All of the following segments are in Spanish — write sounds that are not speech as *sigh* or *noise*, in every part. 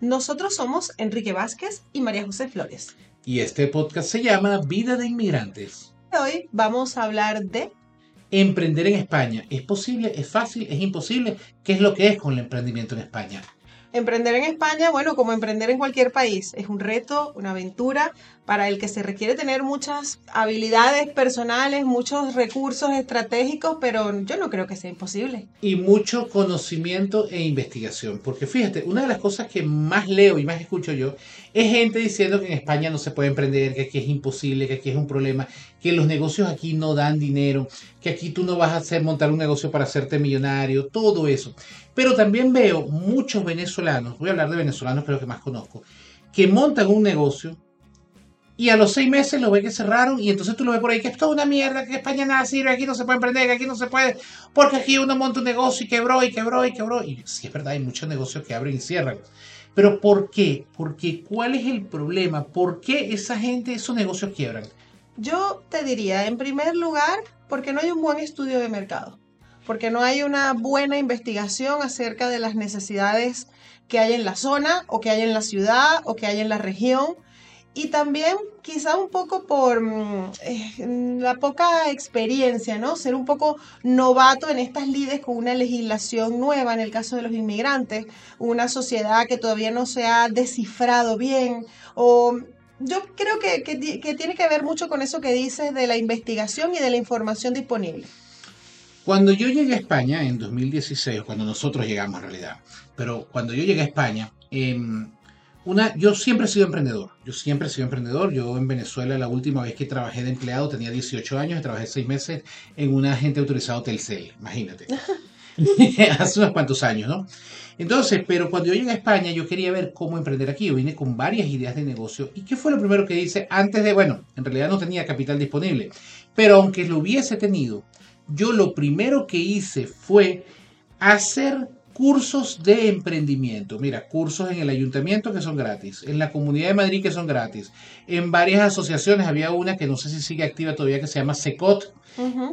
Nosotros somos Enrique Vázquez y María José Flores. Y este podcast se llama Vida de Inmigrantes. Hoy vamos a hablar de Emprender en España. ¿Es posible? ¿Es fácil? ¿Es imposible? ¿Qué es lo que es con el emprendimiento en España? Emprender en España, bueno, como emprender en cualquier país, es un reto, una aventura para el que se requiere tener muchas habilidades personales, muchos recursos estratégicos, pero yo no creo que sea imposible. Y mucho conocimiento e investigación, porque fíjate, una de las cosas que más leo y más escucho yo es gente diciendo que en España no se puede emprender, que aquí es imposible, que aquí es un problema, que los negocios aquí no dan dinero, que aquí tú no vas a hacer montar un negocio para hacerte millonario, todo eso. Pero también veo muchos venezolanos, voy a hablar de venezolanos, pero que más conozco, que montan un negocio y a los seis meses lo ve que cerraron y entonces tú lo ves por ahí que es una mierda, que España nada sirve, aquí no se puede emprender, que aquí no se puede, porque aquí uno monta un negocio y quebró y quebró y quebró. Y sí es verdad, hay muchos negocios que abren y cierran. Pero ¿por qué? Porque ¿cuál es el problema? ¿Por qué esa gente, esos negocios quiebran? Yo te diría, en primer lugar, porque no hay un buen estudio de mercado, porque no hay una buena investigación acerca de las necesidades que hay en la zona o que hay en la ciudad o que hay en la región. Y también quizá un poco por mm, eh, la poca experiencia, ¿no? Ser un poco novato en estas lides con una legislación nueva en el caso de los inmigrantes, una sociedad que todavía no se ha descifrado bien o yo creo que, que, tiene que ver mucho con eso que dices de la investigación y de la información disponible. Cuando yo llegué a España en 2016, cuando nosotros llegamos en realidad, pero cuando yo llegué a España, em, una, yo siempre he sido emprendedor. Yo siempre he sido emprendedor. Yo en Venezuela, la última vez que trabajé de empleado, tenía 18 años y trabajé 6 meses en un agente autorizado Telcel. Imagínate. *laughs* *laughs* Hace unos cuantos años, ¿no? Entonces, pero cuando yo llegué a España, yo quería ver cómo emprender aquí. Yo vine con varias ideas de negocio. ¿Y qué fue lo primero que hice antes de, bueno, en realidad no tenía capital disponible, pero aunque lo hubiese tenido, yo lo primero que hice fue hacer cursos de emprendimiento. Mira, cursos en el ayuntamiento que son gratis, en la comunidad de Madrid que son gratis, en varias asociaciones, había una que no sé si sigue activa todavía que se llama SECOT,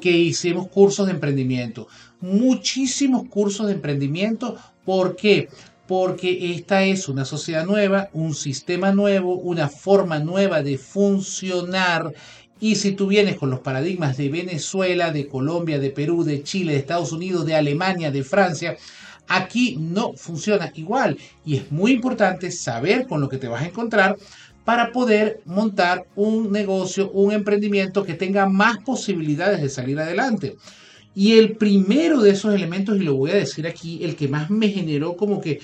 que hicimos cursos de emprendimiento. Muchísimos cursos de emprendimiento ¿Por qué? Porque esta es una sociedad nueva, un sistema nuevo, una forma nueva de funcionar. Y si tú vienes con los paradigmas de Venezuela, de Colombia, de Perú, de Chile, de Estados Unidos, de Alemania, de Francia, aquí no funciona igual. Y es muy importante saber con lo que te vas a encontrar para poder montar un negocio, un emprendimiento que tenga más posibilidades de salir adelante. Y el primero de esos elementos, y lo voy a decir aquí, el que más me generó como que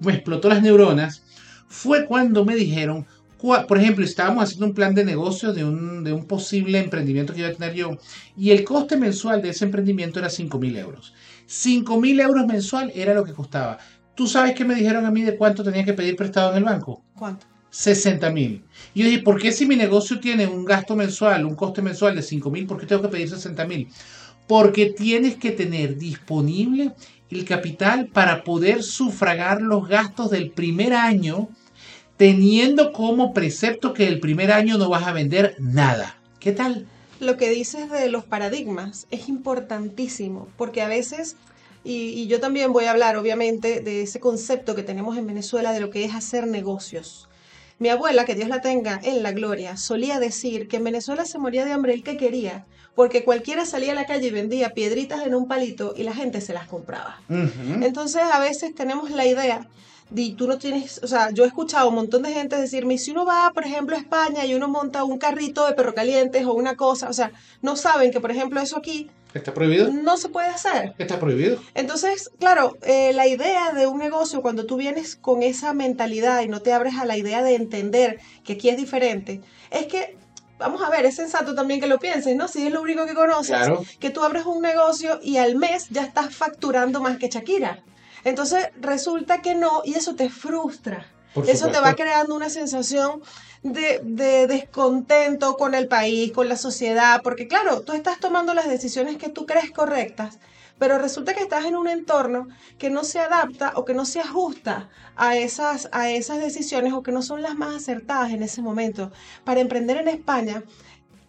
me explotó las neuronas, fue cuando me dijeron, por ejemplo, estábamos haciendo un plan de negocio de un, posible emprendimiento que iba a tener yo, y el coste mensual de ese emprendimiento era 5 mil euros. 5 mil euros mensual era lo que costaba. ¿Tú sabes qué me dijeron a mí de cuánto tenía que pedir prestado en el banco? ¿Cuánto? 60 mil. Y yo dije, ¿por qué si mi negocio tiene un gasto mensual, un coste mensual de 5 mil, por qué tengo que pedir 60 mil? porque tienes que tener disponible el capital para poder sufragar los gastos del primer año, teniendo como precepto que el primer año no vas a vender nada. ¿Qué tal? Lo que dices de los paradigmas es importantísimo, porque a veces, y, y yo también voy a hablar obviamente de ese concepto que tenemos en Venezuela de lo que es hacer negocios. Mi abuela, que Dios la tenga en la gloria, solía decir que en Venezuela se moría de hambre el que quería, porque cualquiera salía a la calle y vendía piedritas en un palito y la gente se las compraba. Entonces a veces tenemos la idea de tú no tienes, o sea, yo he escuchado un montón de gente decirme, si uno va, por ejemplo, a España y uno monta un carrito de perro calientes o una cosa, o sea, no saben que, por ejemplo, eso aquí ¿Está prohibido? No se puede hacer. ¿Está prohibido? Entonces, claro, eh, la idea de un negocio, cuando tú vienes con esa mentalidad y no te abres a la idea de entender que aquí es diferente, es que vamos a ver, es sensato también que lo pienses, ¿no? Si es lo único que conoces, que tú abres un negocio y al mes ya estás facturando más que Shakira. Entonces resulta que no y eso te frustra. eso te va creando una sensación de, de, descontento con el país, con la sociedad, porque claro, tú estás tomando las decisiones que tú crees correctas, pero resulta que estás en un entorno que no se adapta o que no se ajusta a esas, a esas decisiones o que no son las más acertadas en ese momento. Para emprender en España,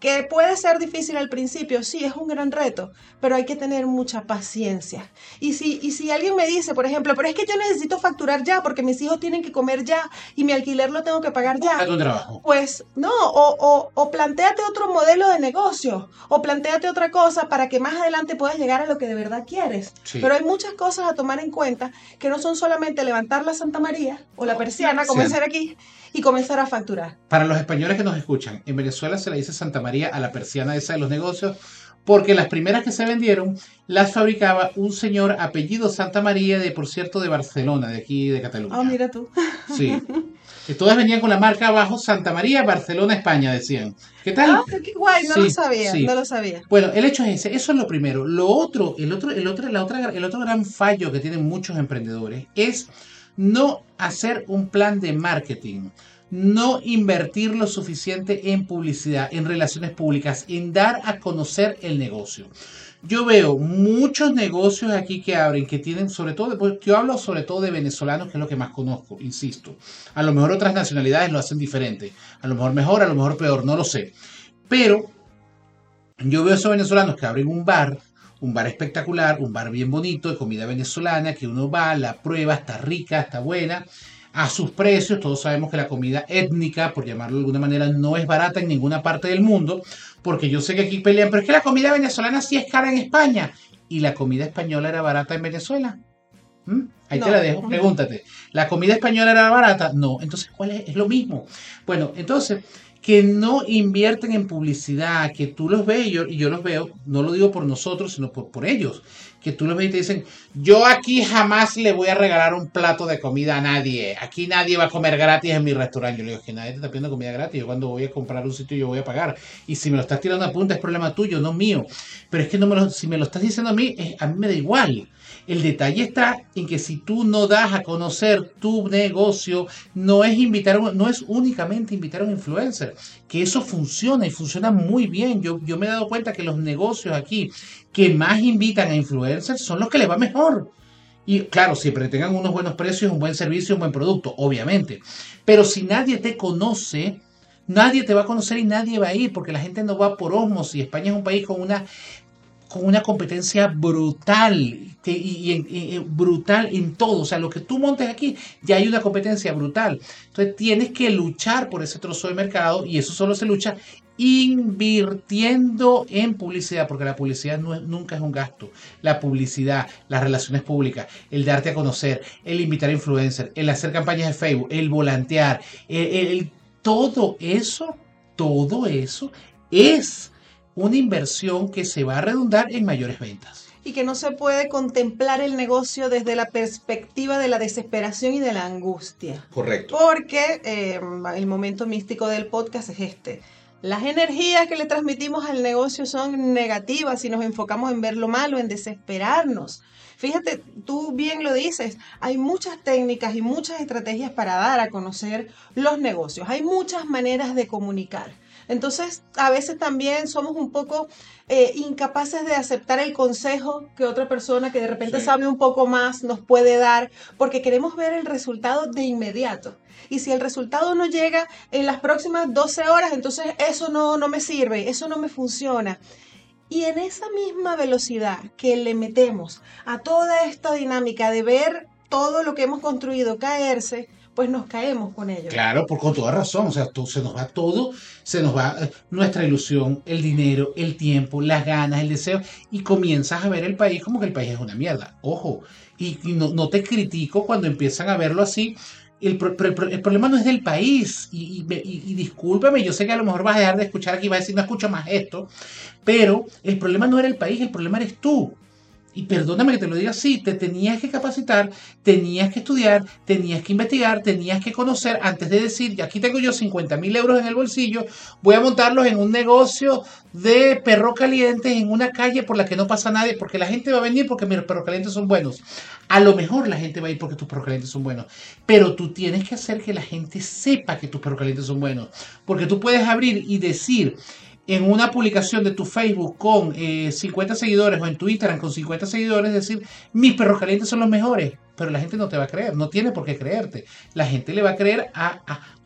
Que puede ser difícil al principio, sí, es un gran reto, pero hay que tener mucha paciencia. Y si, y si alguien me dice, por ejemplo, pero es que yo necesito facturar ya porque mis hijos tienen que comer ya y mi alquiler lo tengo que pagar ya. trabajo. Pues no, o, o, o planteate otro modelo de negocio, o planteate otra cosa para que más adelante puedas llegar a lo que de verdad quieres. Pero hay muchas cosas a tomar en cuenta que no son solamente levantar la Santa María o la persiana, hacer aquí, y comenzar a facturar. Para los españoles que nos escuchan, en Venezuela se le dice Santa María a la persiana esa de los negocios porque las primeras que se vendieron las fabricaba un señor apellido Santa María de, por cierto, de Barcelona, de aquí de Cataluña. Ah, mira tú. Sí. Que todas venían con la marca abajo Santa María, Barcelona, España, decían. ¿Qué tal? Ah, qué guay, no lo sabía, no lo sabía. Bueno, el hecho es ese, eso es lo primero. Lo otro, el otro, el otro, la otra, el otro gran fallo que tienen muchos emprendedores es no hacer un plan de marketing no invertir lo suficiente en publicidad, en relaciones públicas, en dar a conocer el negocio. Yo veo muchos negocios aquí que abren, que tienen, sobre todo, yo hablo sobre todo de venezolanos, que es lo que más conozco, insisto. A lo mejor otras nacionalidades lo hacen diferente. A lo mejor mejor, a lo mejor peor, no lo sé. Pero yo veo esos venezolanos que abren un bar, un bar espectacular, un bar bien bonito, de comida venezolana, que uno va, la prueba, está rica, está buena, a sus precios. Todos sabemos que la comida étnica, por llamarlo de alguna manera, no es barata en ninguna parte del mundo, porque yo sé que aquí pelean, pero es que la comida venezolana sí es cara en España y la comida española era barata en Venezuela. ¿Mm? Ahí te la dejo, pregúntate. ¿La comida española era barata? No, entonces, ¿cuál es? Es lo mismo. Bueno, entonces, que no invierten en publicidad, que tú los ves, y yo, y yo los veo, no lo digo por nosotros, sino por, por ellos, que tú los ves y te dicen, yo aquí jamás le voy a regalar un plato de comida a nadie, aquí nadie va a comer gratis en mi restaurante. Yo le digo, que nadie te está pidiendo comida gratis, yo cuando voy a comprar un sitio yo voy a pagar, y si me lo estás tirando a punta es problema tuyo, no mío, pero es que no me lo, si me lo estás diciendo a mí, a mí me da igual. El detalle está en que si tú no das a conocer tu negocio, no es invitar, no es únicamente invitar a un influencer, que eso funciona y funciona muy bien. Yo, yo me he dado cuenta que los negocios aquí que más invitan a influencers son los que les va mejor. Y claro, siempre tengan unos buenos precios, un buen servicio, un buen producto, obviamente. Pero si nadie te conoce, nadie te va a conocer y nadie va a ir, porque la gente no va por osmosis. España es un país con una con una competencia brutal y, brutal en todo. O sea, lo que tú montes aquí, ya hay una competencia brutal. Entonces tienes que luchar por ese trozo de mercado y eso solo se lucha invirtiendo en publicidad, porque la publicidad nunca es un gasto. La publicidad, las relaciones públicas, el darte a conocer, el invitar a influencers, el hacer campañas de Facebook, el volantear, todo eso, todo eso es una inversión que se va a redundar en mayores ventas. Y que no se puede contemplar el negocio desde la perspectiva de la desesperación y de la angustia. Correcto. Porque eh, el momento místico del podcast es este. Las energías que le transmitimos al negocio son negativas y nos enfocamos en ver lo malo, en desesperarnos. Fíjate, tú bien lo dices, hay muchas técnicas y muchas estrategias para dar a conocer los negocios. Hay muchas maneras de comunicar. Entonces, a veces también somos un poco eh, incapaces de aceptar el consejo que otra persona que de repente sabe un poco más nos puede dar, porque queremos ver el resultado de inmediato. Y si el resultado no llega en las próximas 12 horas, entonces eso no, no me sirve, eso no me funciona. Y en esa misma velocidad que le metemos a toda esta dinámica de ver todo lo que hemos construido caerse, pues nos caemos con ellos. Claro, por con toda razón, o sea, se nos va todo, se nos va eh, nuestra ilusión, el dinero, el tiempo, las ganas, el deseo, y comienzas a ver el país como que el país es una mierda. Ojo, y, no, te critico cuando empiezan a verlo así. El, el, problema no es del país, y, y, discúlpame, yo sé que a lo mejor vas a dejar de escuchar aquí, vas a decir, no escucho más esto, pero el problema no era el país, el problema eres tú. Y perdóname que te lo diga así, te tenías que capacitar, tenías que estudiar, tenías que investigar, tenías que conocer antes de decir, aquí tengo yo 50 mil euros en el bolsillo, voy a montarlos en un negocio de perro calientes en una calle por la que no pasa nadie, porque la gente va a venir porque mis perros calientes son buenos. A lo mejor la gente va a ir porque tus perros calientes son buenos, pero tú tienes que hacer que la gente sepa que tus perros calientes son buenos, porque tú puedes abrir y decir, en una publicación de tu Facebook con 50 eh, seguidores o en tu Instagram con 50 seguidores, decir, mis perros calientes son los mejores, pero la gente no te va a creer, no tiene por qué creerte. La gente le va a creer a,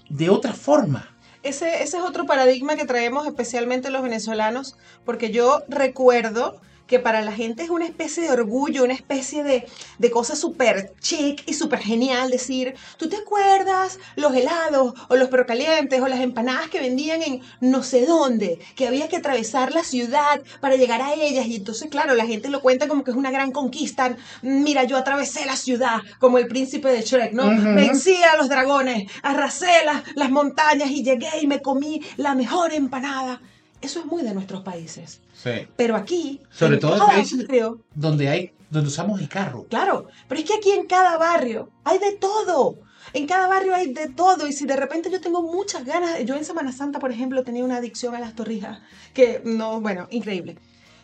de otra forma. ese, ese es otro paradigma que traemos especialmente los venezolanos, porque yo recuerdo que para la gente es una especie de orgullo, una especie de, de cosa súper chic y súper genial decir, ¿tú te acuerdas los helados o los perrocalientes o las empanadas que vendían en no sé dónde? Que había que atravesar la ciudad para llegar a ellas y entonces, claro, la gente lo cuenta como que es una gran conquista. Mira, yo atravesé la ciudad como el príncipe de Shrek, ¿no? Vencí a los dragones, arrasé las, las montañas y llegué y me comí la mejor empanada. Eso es muy de nuestros países. Sí. Pero aquí, Sobre en todo en cada países barrio, donde hay, donde usamos el carro. claro, pero es que aquí en cada barrio hay de todo. En cada barrio hay de todo y si de repente yo tengo muchas ganas, yo en Semana Santa, por ejemplo, tenía una adicción a las torrijas, que no, bueno, increíble.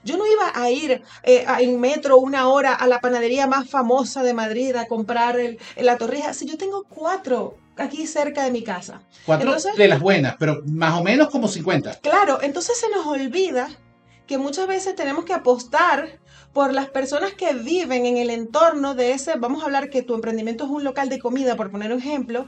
Yo no iba a ir eh, a- en metro una hora a la panadería más famosa de Madrid a comprar el- la torrija. Si yo tengo cuatro aquí cerca de mi casa. Cuatro Entonces- de las buenas, pero más o menos como 50. Claro, entonces se nos olvida que muchas veces tenemos que apostar por las personas que viven en el entorno de ese, vamos a hablar que tu emprendimiento es un local de comida, por poner un ejemplo,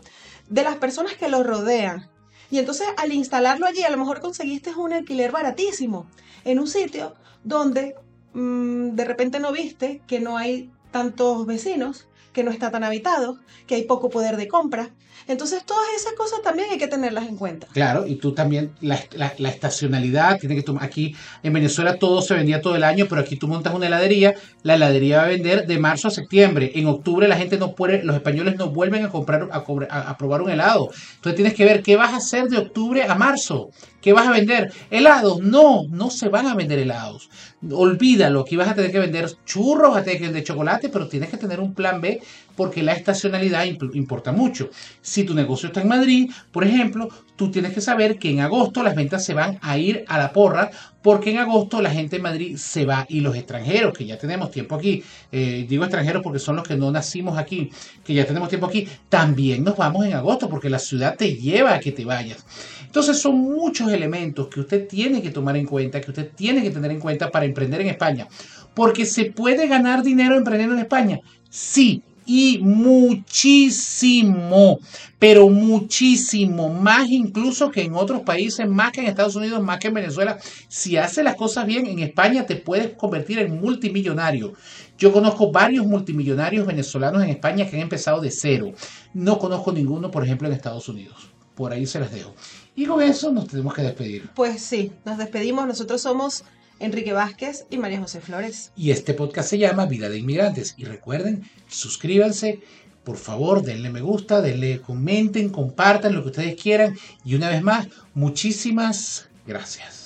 de las personas que lo rodean. Y entonces al instalarlo allí, a lo mejor conseguiste un alquiler baratísimo en un sitio donde mm, de repente no viste que no hay tantos vecinos, que no está tan habitado, que hay poco poder de compra. Entonces todas esas cosas también hay que tenerlas en cuenta. Claro, y tú también, la, la- estacionalidad, tiene que tomar, aquí en Venezuela todo se vendía todo el año, pero aquí tú montas una heladería, la heladería va a vender de marzo a septiembre, en octubre la gente no puede, los españoles no vuelven a comprar, a probar un helado, entonces tienes que ver qué vas a hacer de octubre a marzo, qué vas a vender, helados, no, no se van a vender helados, olvídalo, aquí vas a tener que vender churros, vas a tener que vender chocolate, pero tienes que tener un plan B porque la estacionalidad imp- importa mucho. Si tu negocio está en Madrid, por ejemplo, tú tienes que saber que en agosto las ventas se van a ir a la porra porque en agosto la gente en Madrid se va y los extranjeros, que ya tenemos tiempo aquí, eh, digo extranjeros porque son los que no nacimos aquí, que ya tenemos tiempo aquí, también nos vamos en agosto porque la ciudad te lleva a que te vayas. Entonces son muchos elementos que usted tiene que tomar en cuenta, que usted tiene que tener en cuenta para emprender en España. Porque se puede ganar dinero emprendiendo en España. Sí, y muchísimo, pero muchísimo, más incluso que en otros países, más que en Estados Unidos, más que en Venezuela. Si haces las cosas bien, en España te puedes convertir en multimillonario. Yo conozco varios multimillonarios venezolanos en España que han empezado de cero. No conozco ninguno, por ejemplo, en Estados Unidos. Por ahí se las dejo. Y con eso nos tenemos que despedir. Pues sí, nos despedimos. Nosotros somos Enrique Vázquez y María José Flores. Y este podcast se llama Vida de Inmigrantes. Y recuerden, suscríbanse, por favor, denle me gusta, denle comenten, compartan lo que ustedes quieran. Y una vez más, muchísimas gracias.